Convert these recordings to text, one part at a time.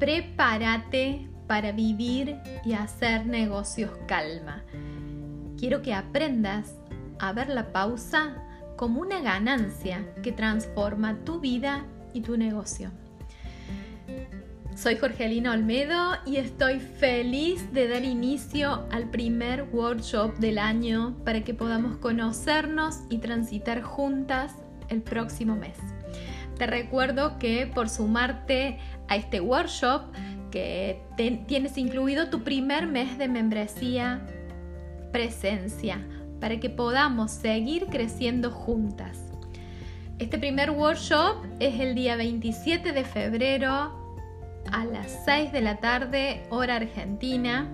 prepárate para vivir y hacer negocios calma. Quiero que aprendas a ver la pausa como una ganancia que transforma tu vida y tu negocio. Soy Jorgelina Olmedo y estoy feliz de dar inicio al primer workshop del año para que podamos conocernos y transitar juntas el próximo mes. Te recuerdo que por sumarte a este workshop que tienes incluido tu primer mes de membresía presencia para que podamos seguir creciendo juntas. Este primer workshop es el día 27 de febrero a las 6 de la tarde, hora argentina.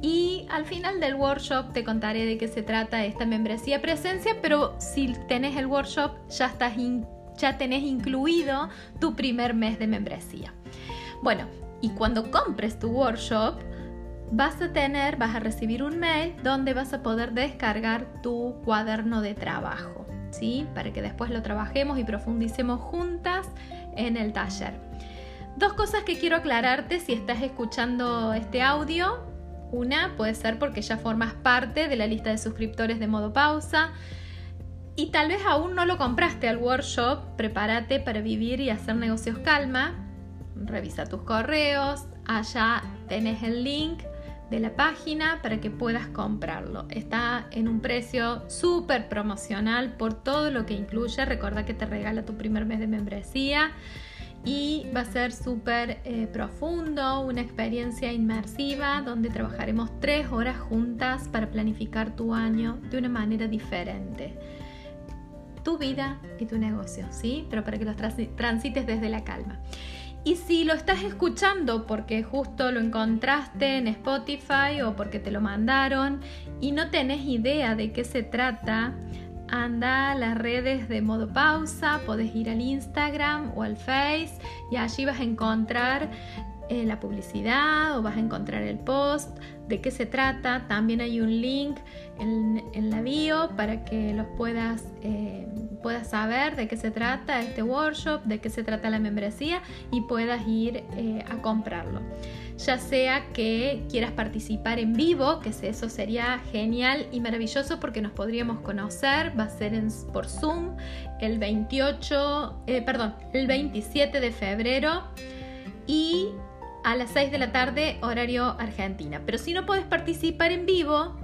Y al final del workshop te contaré de qué se trata esta membresía presencia, pero si tenés el workshop ya, estás ya tenés incluido tu primer mes de membresía. Bueno, y cuando compres tu workshop, vas a tener, vas a recibir un mail donde vas a poder descargar tu cuaderno de trabajo, ¿sí? Para que después lo trabajemos y profundicemos juntas en el taller. Dos cosas que quiero aclararte si estás escuchando este audio. Una puede ser porque ya formas parte de la lista de suscriptores de modo pausa y tal vez aún no lo compraste al workshop. Prepárate para vivir y hacer negocios calma. Revisa tus correos. Allá tenés el link de la página para que puedas comprarlo. Está en un precio súper promocional por todo lo que incluye. Recuerda que te regala tu primer mes de membresía y va a ser súper eh, profundo, una experiencia inmersiva donde trabajaremos tres horas juntas para planificar tu año de una manera diferente. Tu vida y tu negocio, ¿sí? Pero para que los transites desde la calma. Y si lo estás escuchando porque justo lo encontraste en Spotify o porque te lo mandaron y no tenés idea de qué se trata, anda a las redes de modo pausa, podés ir al Instagram o al Face y allí vas a encontrar eh, la publicidad o vas a encontrar el post, de qué se trata. También hay un link en, la bio para que los puedas, eh, puedas saber de qué se trata este workshop, de qué se trata la membresía y puedas ir eh, a comprarlo. Ya sea que quieras participar en vivo, que eso sería genial y maravilloso porque nos podríamos conocer, va a ser por Zoom el 28, perdón, el 27 de febrero y a las 6 de la tarde, horario Argentina. Pero si no puedes participar en vivo,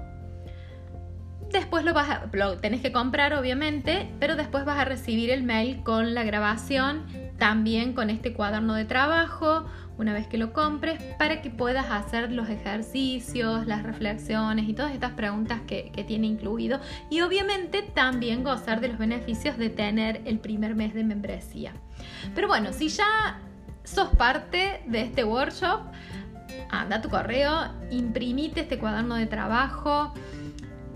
después lo, vas a, lo tenés que comprar, obviamente, pero después vas a recibir el mail con la grabación, también con este cuaderno de trabajo, una vez que lo compres, para que puedas hacer los ejercicios, las reflexiones y todas estas preguntas que, que tiene incluido. Y obviamente también gozar de los beneficios de tener el primer mes de membresía. Pero bueno, si ya sos parte de este workshop, anda tu correo, imprimite este cuaderno de trabajo.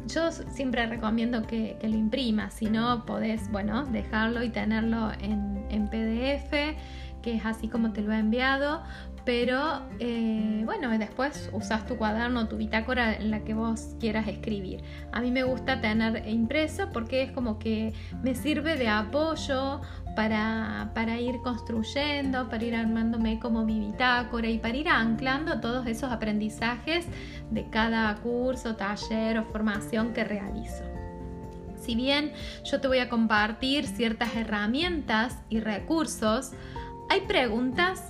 Yo siempre recomiendo que, lo imprimas, si no podés, bueno, dejarlo y tenerlo en, en PDF, que es así como te lo he enviado, pero eh, bueno, después usas tu cuaderno, tu bitácora en la que vos quieras escribir. A mí me gusta tener impreso porque es como que me sirve de apoyo para, ir construyendo, para ir armándome como mi bitácora y para ir anclando todos esos aprendizajes de cada curso, taller o formación que realizo. Si bien yo te voy a compartir ciertas herramientas y recursos, hay preguntas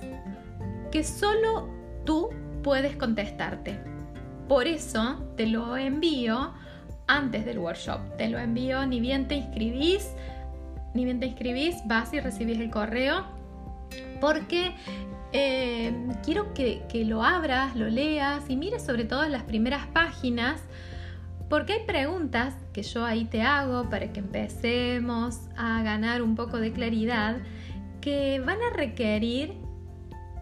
que solo tú puedes contestarte. Por eso te lo envío antes del workshop. Te lo envío ni bien te inscribís, ni bien te inscribís, vas y recibís el correo. Porque eh, quiero que, que lo abras, lo leas y mires sobre todo las primeras páginas. Porque hay preguntas que yo ahí te hago para que empecemos a ganar un poco de claridad que van a requerir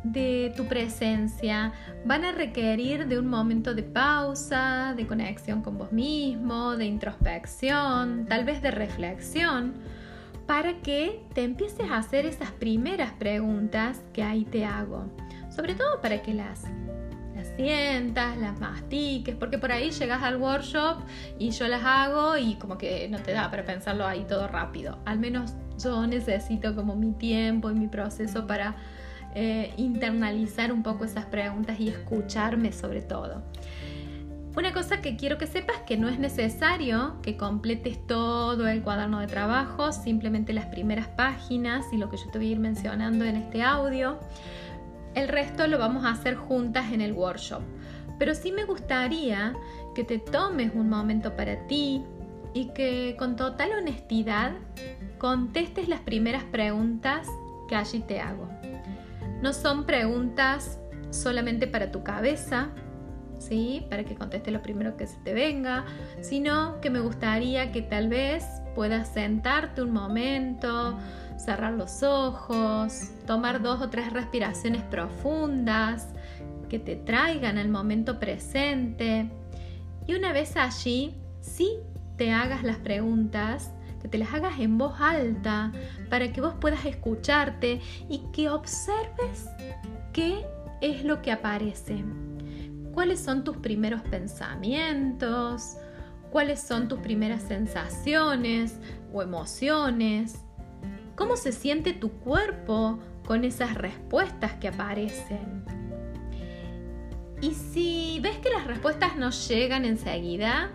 de tu presencia van a requerir de un momento de pausa, de conexión con vos mismo, de introspección, tal vez de reflexión, para que te empieces a hacer esas primeras preguntas que ahí te hago. Sobre todo para que las, las sientas, las mastiques, porque por ahí llegas al workshop y yo las hago y como que no te da para pensarlo ahí todo rápido. Al menos yo necesito como mi tiempo y mi proceso para eh, internalizar un poco esas preguntas y escucharme sobre todo. Una cosa que quiero que sepas que no es necesario que completes todo el cuaderno de trabajo, simplemente las primeras páginas y lo que yo te voy a ir mencionando en este audio. El resto lo vamos a hacer juntas en el workshop. Pero sí me gustaría que te tomes un momento para ti y que con total honestidad contestes las primeras preguntas que allí te hago. No son preguntas solamente para tu cabeza, Para que conteste lo primero que se te venga, sino que me gustaría que tal vez puedas sentarte un momento, cerrar los ojos, tomar dos o tres respiraciones profundas que te traigan al momento presente. Y una vez allí, sí te hagas las preguntas, que te las hagas en voz alta para que vos puedas escucharte y que observes qué es lo que aparece cuáles son tus primeros pensamientos, cuáles son tus primeras sensaciones o emociones, cómo se siente tu cuerpo con esas respuestas que aparecen. Y si ves que las respuestas no llegan enseguida,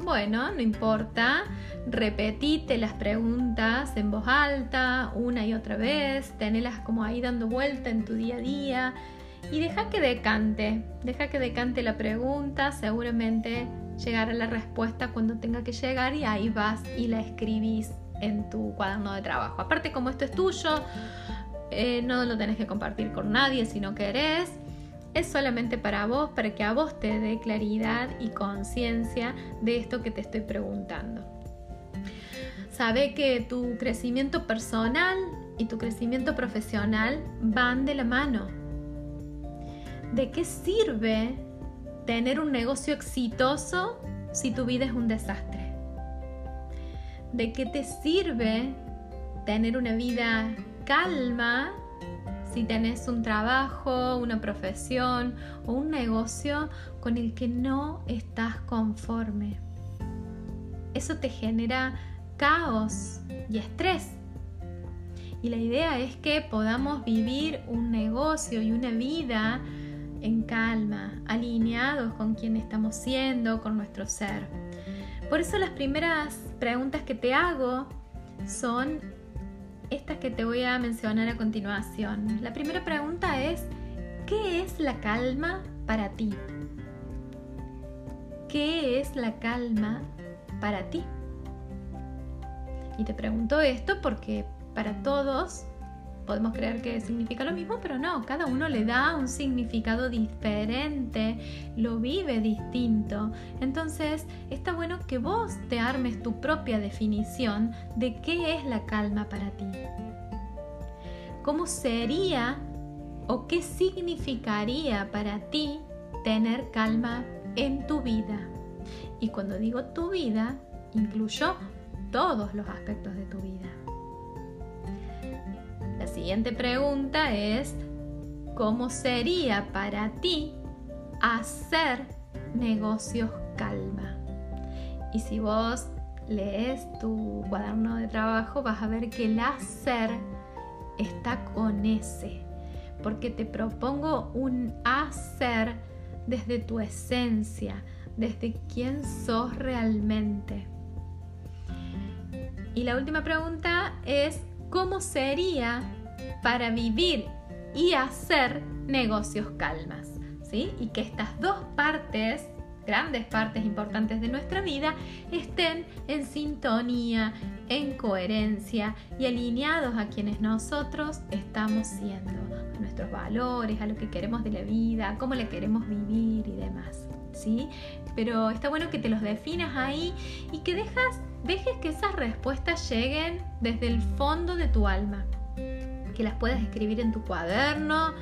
bueno, no importa, repetite las preguntas en voz alta una y otra vez, tenelas como ahí dando vuelta en tu día a día y deja que decante, deja que decante la pregunta, seguramente llegará la respuesta cuando tenga que llegar y ahí vas y la escribís en tu cuaderno de trabajo. Aparte como esto es tuyo, eh, no lo tenés que compartir con nadie si no querés. Es solamente para vos, para que a vos te dé claridad y conciencia de esto que te estoy preguntando. Sabe que tu crecimiento personal y tu crecimiento profesional van de la mano ¿de qué sirve tener un negocio exitoso si tu vida es un desastre? ¿De qué te sirve tener una vida calma si tenés un trabajo, una profesión o un negocio con el que no estás conforme? Eso te genera caos y estrés. Y la idea es que podamos vivir un negocio y una vida en calma, alineados con quien estamos siendo, con nuestro ser. Por eso las primeras preguntas que te hago son estas que te voy a mencionar a continuación. La primera pregunta es, ¿qué es la calma para ti? ¿Qué es la calma para ti? Y te pregunto esto porque para todos podemos creer que significa lo mismo, pero no, cada uno le da un significado diferente, lo vive distinto. Entonces, está bueno que vos te armes tu propia definición de qué es la calma para ti. ¿Cómo sería o qué significaría para ti tener calma en tu vida? Y cuando digo tu vida, incluyo todos los aspectos de tu vida. Siguiente pregunta es, ¿cómo sería para ti hacer negocios calma? Y si vos lees tu cuaderno de trabajo, vas a ver que el hacer está con ese, porque te propongo un hacer desde tu esencia, desde quién sos realmente. Y la última pregunta es, ¿cómo sería para vivir y hacer negocios calmas. ¿sí? Y que estas dos partes, grandes partes importantes de nuestra vida, estén en sintonía, en coherencia y alineados a quienes nosotros estamos siendo, a nuestros valores, a lo que queremos de la vida, a cómo la queremos vivir y demás. ¿sí? Pero está bueno que te los definas ahí y que dejas, dejes que esas respuestas lleguen desde el fondo de tu alma que las puedas escribir en tu cuaderno,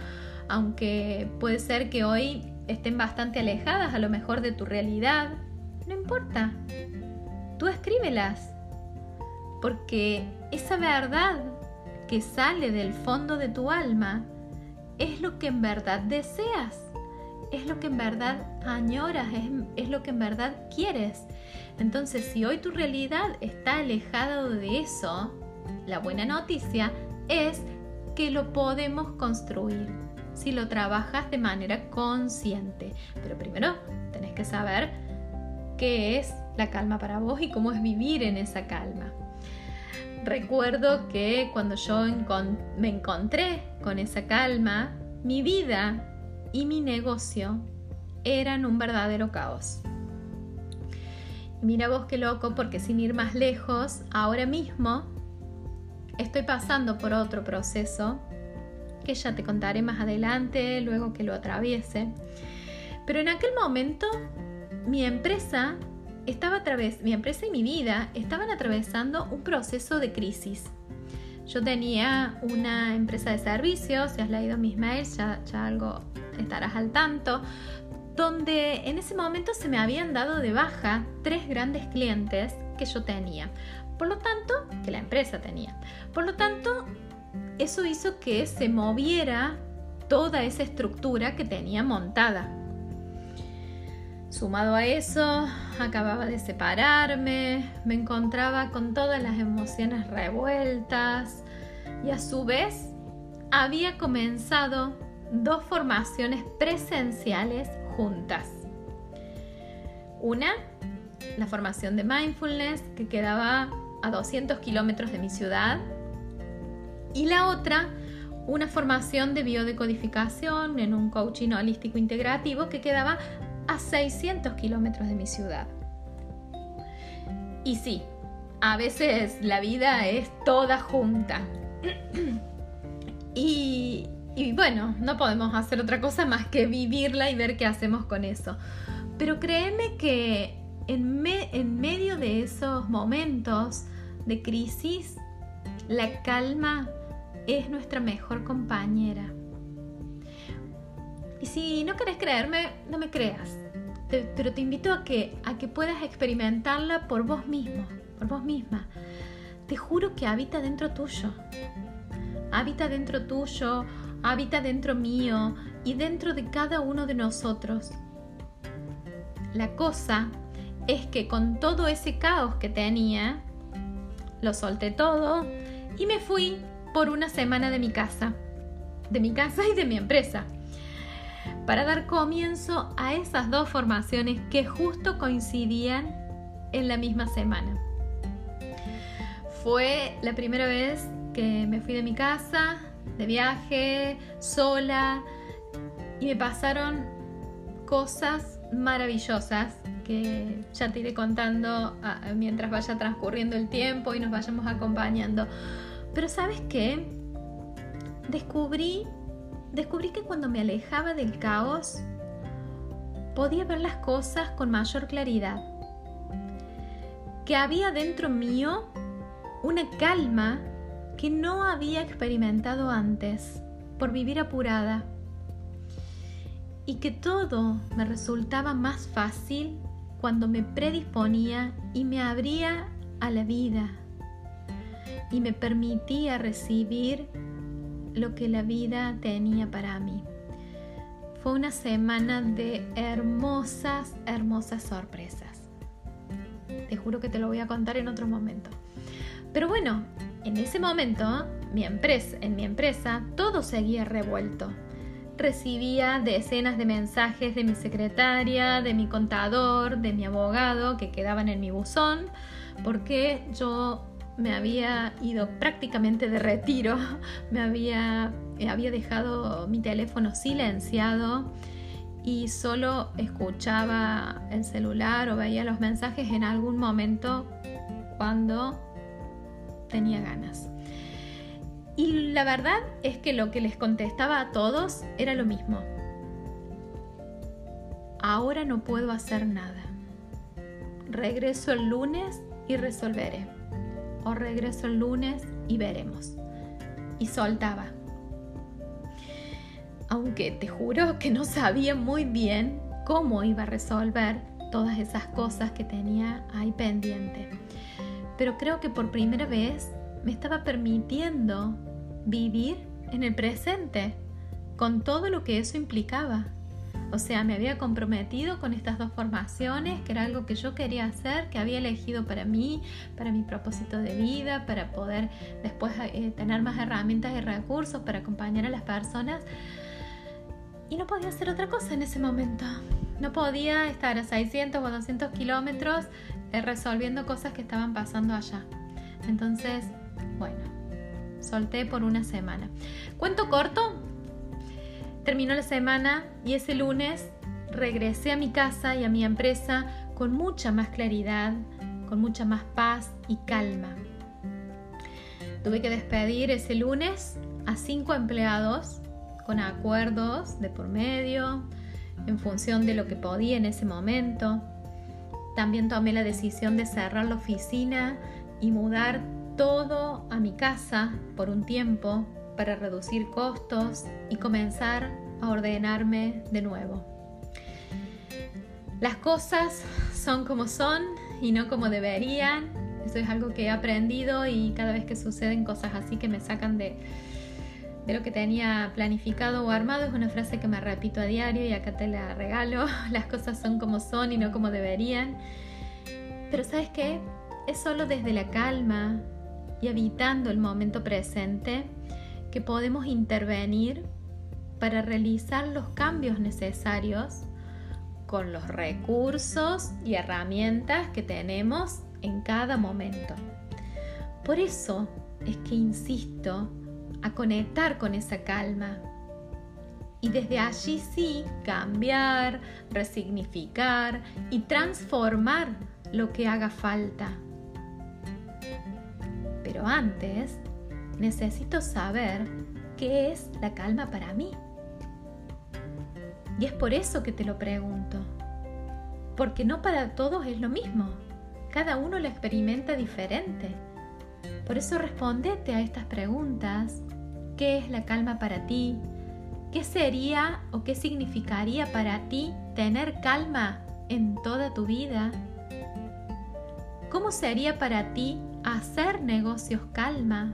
aunque puede ser que hoy estén bastante alejadas a lo mejor de tu realidad. No importa, tú escríbelas, porque esa verdad que sale del fondo de tu alma es lo que en verdad deseas, es lo que en verdad añoras, es, es lo que en verdad quieres. Entonces, si hoy tu realidad está alejada de eso, la buena noticia es que lo podemos construir si lo trabajas de manera consciente. Pero primero tenés que saber qué es la calma para vos y cómo es vivir en esa calma. Recuerdo que cuando yo me encontré con esa calma, mi vida y mi negocio eran un verdadero caos. Mira vos qué loco, porque sin ir más lejos, ahora mismo estoy pasando por otro proceso que ya te contaré más adelante, luego que lo atraviese. Pero en aquel momento mi empresa estaba mi empresa y mi vida estaban atravesando un proceso de crisis. Yo tenía una empresa de servicios, si has leído mis mails, ya, ya algo estarás al tanto, donde en ese momento se me habían dado de baja tres grandes clientes que yo tenía. Por lo tanto, que la empresa tenía. Por lo tanto, eso hizo que se moviera toda esa estructura que tenía montada. Sumado a eso, acababa de separarme, me encontraba con todas las emociones revueltas y a su vez había comenzado dos formaciones presenciales juntas. Una, la formación de mindfulness que quedaba a 200 kilómetros de mi ciudad y la otra, una formación de biodecodificación en un coaching holístico integrativo que quedaba a 600 kilómetros de mi ciudad. Y sí, a veces la vida es toda junta. y, y, bueno, no podemos hacer otra cosa más que vivirla y ver qué hacemos con eso. Pero créeme que en, en medio de esos momentos de crisis, la calma es nuestra mejor compañera. Y si no querés creerme, no me creas. pero te invito a que, a que puedas experimentarla por vos mismo, por vos misma. Te juro que habita dentro tuyo. Habita dentro tuyo, habita dentro mío y dentro de cada uno de nosotros. La cosa es que con todo ese caos que tenía, lo solté todo y me fui por una semana de mi casa, de mi casa y de mi empresa, para dar comienzo a esas dos formaciones que justo coincidían en la misma semana. Fue la primera vez que me fui de mi casa, de viaje, sola, y me pasaron cosas maravillosas que ya te iré contando ah, mientras vaya transcurriendo el tiempo y nos vayamos acompañando. Pero sabes qué? Descubrí, descubrí que cuando me alejaba del caos, podía ver las cosas con mayor claridad. Que había dentro mío una calma que no había experimentado antes por vivir apurada. Y que todo me resultaba más fácil cuando me predisponía y me abría a la vida, y me permitía recibir lo que la vida tenía para mí. Fue una semana de hermosas, hermosas sorpresas. Te juro que te lo voy a contar en otro momento. Pero bueno, en ese momento, mi empresa, en mi empresa, todo seguía revuelto. Recibía decenas de mensajes de mi secretaria, de mi contador, de mi abogado que quedaban en mi buzón, porque yo me había ido prácticamente de retiro, me había, había dejado mi teléfono silenciado y solo escuchaba el celular o veía los mensajes en algún momento cuando tenía ganas. Y la verdad es que lo que les contestaba a todos era lo mismo. Ahora no puedo hacer nada. Regreso el lunes y resolveré o regreso el lunes y veremos. Y soltaba. Aunque te juro que no sabía muy bien cómo iba a resolver todas esas cosas que tenía ahí pendiente. Pero creo que por primera vez me estaba permitiendo vivir en el presente, con todo lo que eso implicaba. O sea, me había comprometido con estas dos formaciones, que era algo que yo quería hacer, que había elegido para mí, para mi propósito de vida, para poder después eh, tener más herramientas y recursos para acompañar a las personas. Y no podía hacer otra cosa en ese momento. No podía estar a 600 o 200 kilómetros eh, resolviendo cosas que estaban pasando allá. Entonces, bueno, solté por una semana. Cuento corto, terminó la semana y ese lunes regresé a mi casa y a mi empresa con mucha más claridad, con mucha más paz y calma. Tuve que despedir ese lunes a cinco empleados con acuerdos de por medio, en función de lo que podía en ese momento. También tomé la decisión de cerrar la oficina y mudar todo a mi casa por un tiempo para reducir costos y comenzar a ordenarme de nuevo. Las cosas son como son y no como deberían. Eso es algo que he aprendido y cada vez que suceden cosas así que me sacan de, de lo que tenía planificado o armado es una frase que me repito a diario y acá te la regalo. Las cosas son como son y no como deberían. Pero sabes qué? Es solo desde la calma y habitando el momento presente que podemos intervenir para realizar los cambios necesarios con los recursos y herramientas que tenemos en cada momento. Por eso es que insisto a conectar con esa calma. Y desde allí sí cambiar, resignificar y transformar lo que haga falta. Antes necesito saber qué es la calma para mí. Y es por eso que te lo pregunto. Porque no para todos es lo mismo. Cada uno lo experimenta diferente. Por eso respondete a estas preguntas ¿Qué es la calma para ti? ¿Qué sería o qué significaría para ti tener calma en toda tu vida? ¿Cómo sería para ti hacer negocios calma?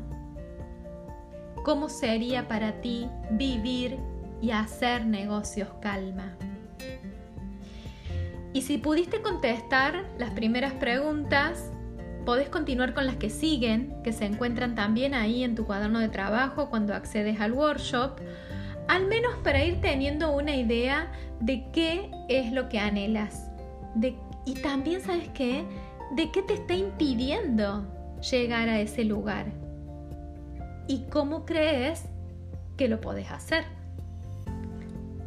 ¿Cómo sería para ti vivir y hacer negocios calma? Y si pudiste contestar las primeras preguntas, podés continuar con las que siguen, que se encuentran también ahí en tu cuaderno de trabajo cuando accedes al workshop, al menos para ir teniendo una idea de qué es lo que anhelas. y también sabes qué, de qué te está impidiendo llegar a ese lugar. Y cómo crees que lo podés hacer.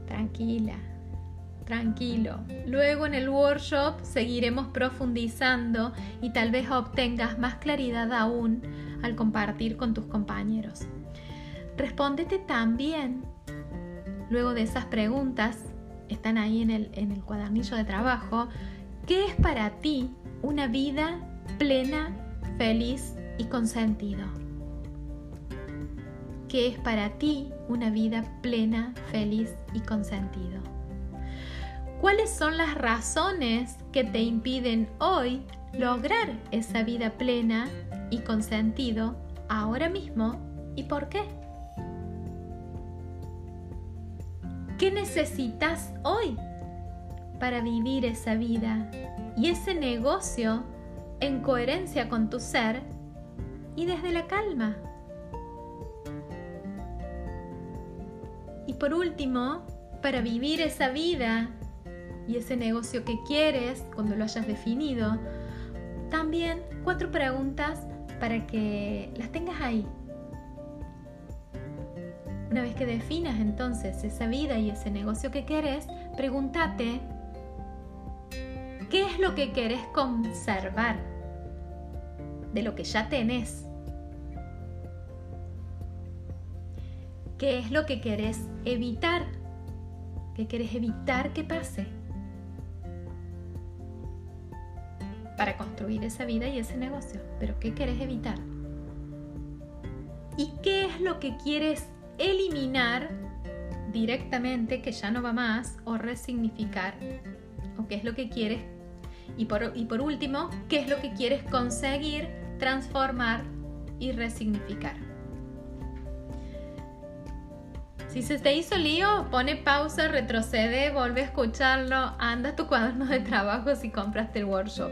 Tranquila, tranquilo. Luego en el workshop seguiremos profundizando y tal vez obtengas más claridad aún al compartir con tus compañeros. Respóndete también, luego de esas preguntas, están ahí en el, en el cuadernillo de trabajo, ¿qué es para ti una vida plena, feliz y con sentido? ¿Qué es para ti una vida plena, feliz y con sentido? ¿Cuáles son las razones que te impiden hoy lograr esa vida plena y con sentido ahora mismo y por qué? ¿Qué necesitas hoy para vivir esa vida y ese negocio en coherencia con tu ser y desde la calma? Y por último, para vivir esa vida y ese negocio que quieres cuando lo hayas definido. También cuatro preguntas para que las tengas ahí. Una vez que definas entonces esa vida y ese negocio que quieres, pregúntate, ¿qué es lo que querés conservar de lo que ya tenés? ¿Qué es lo que querés evitar? ¿Qué querés evitar que pase? para construir esa vida y ese negocio. Pero ¿qué quieres evitar? ¿Y qué es lo que quieres eliminar directamente que ya no va más o resignificar? ¿O qué es lo que quieres? Y por, y por último, ¿qué es lo que quieres conseguir, transformar y resignificar? Si se te hizo lío, pone pausa, retrocede, vuelve a escucharlo, anda a tu cuaderno de trabajo si compraste el workshop.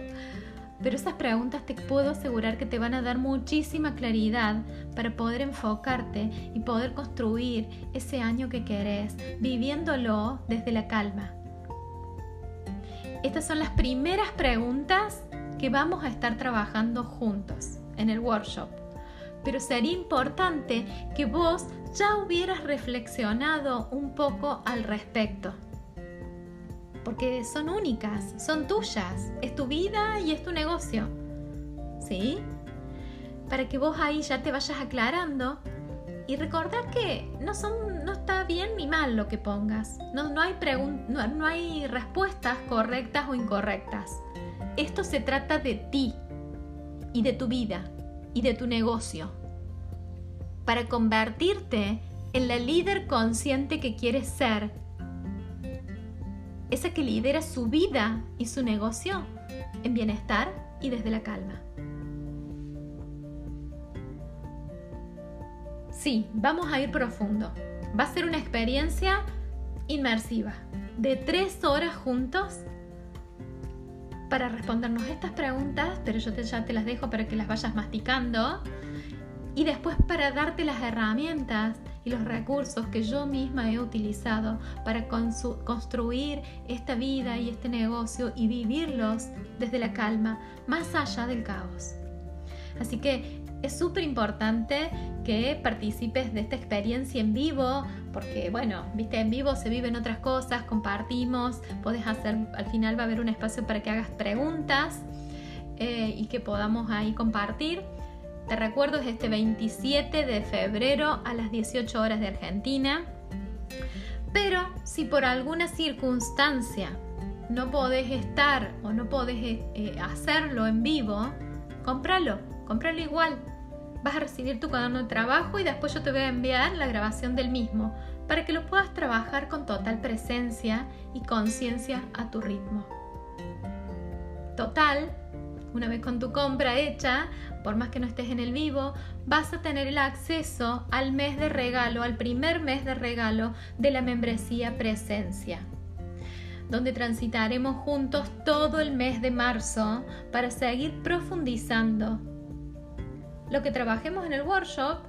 Pero esas preguntas te puedo asegurar que te van a dar muchísima claridad para poder enfocarte y poder construir ese año que querés, viviéndolo desde la calma. Estas son las primeras preguntas que vamos a estar trabajando juntos en el workshop. Pero sería importante que vos ya hubieras reflexionado un poco al respecto porque son únicas, son tuyas, es tu vida y es tu negocio. ¿Sí? Para que vos ahí ya te vayas aclarando y recordar que no, son, no está bien ni mal lo que pongas. No, no, hay no, no hay respuestas correctas o incorrectas. Esto se trata de ti y de tu vida y de tu negocio. Para convertirte en la líder consciente que quieres ser esa que lidera su vida y su negocio en bienestar y desde la calma. Sí, vamos a ir profundo. Va a ser una experiencia inmersiva de tres horas juntos para respondernos estas preguntas, pero yo ya te las dejo para que las vayas masticando y después para darte las herramientas y los recursos que yo misma he utilizado para construir esta vida y este negocio y vivirlos desde la calma, más allá del caos. Así que es súper importante que participes de esta experiencia en vivo, porque bueno, viste, en vivo se viven otras cosas, compartimos, puedes hacer, al final va a haber un espacio para que hagas preguntas eh, y que podamos ahí compartir. Te recuerdo es este 27 de febrero a las 18 horas de Argentina. Pero si por alguna circunstancia no podés estar o no podés eh, hacerlo en vivo, cómpralo, cómpralo igual. Vas a recibir tu cuaderno de trabajo y después yo te voy a enviar la grabación del mismo para que lo puedas trabajar con total presencia y conciencia a tu ritmo. Total, una vez con tu compra hecha, por más que no estés en el vivo, vas a tener el acceso al mes de regalo, al primer mes de regalo de la membresía Presencia donde transitaremos juntos todo el mes de marzo para seguir profundizando. Lo que trabajemos en el workshop,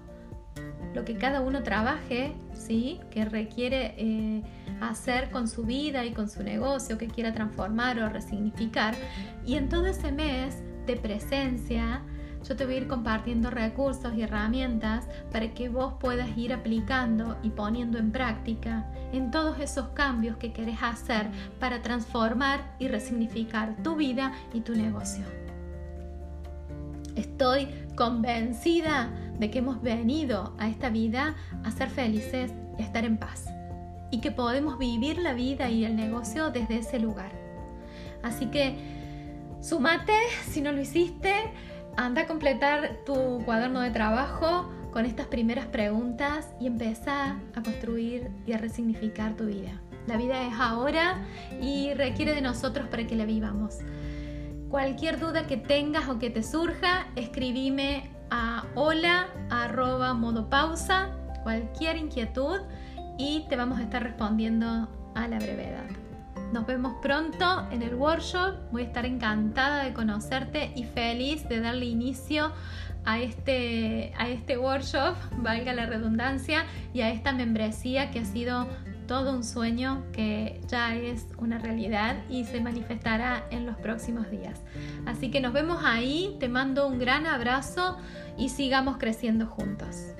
lo que cada uno trabaje, ¿sí? que requiere eh, hacer con su vida y con su negocio, que quiera transformar o resignificar. Y en todo ese mes de presencia, yo te voy a ir compartiendo recursos y herramientas para que vos puedas ir aplicando y poniendo en práctica en todos esos cambios que querés hacer para transformar y resignificar tu vida y tu negocio. Estoy convencida de que hemos venido a esta vida a ser felices y a estar en paz y que podemos vivir la vida y el negocio desde ese lugar. Así que sumate si no lo hiciste anda a completar tu cuaderno de trabajo con estas primeras preguntas y empieza a construir y a resignificar tu vida. La vida es ahora y requiere de nosotros para que la vivamos. Cualquier duda que tengas o que te surja, escribime a hola arroba modo pausa, cualquier inquietud y te vamos a estar respondiendo a la brevedad. Nos vemos pronto en el workshop. Voy a estar encantada de conocerte y feliz de darle inicio a este, a este workshop, valga la redundancia, y a esta membresía que ha sido todo un sueño que ya es una realidad y se manifestará en los próximos días. Así que nos vemos ahí, te mando un gran abrazo y sigamos creciendo juntos.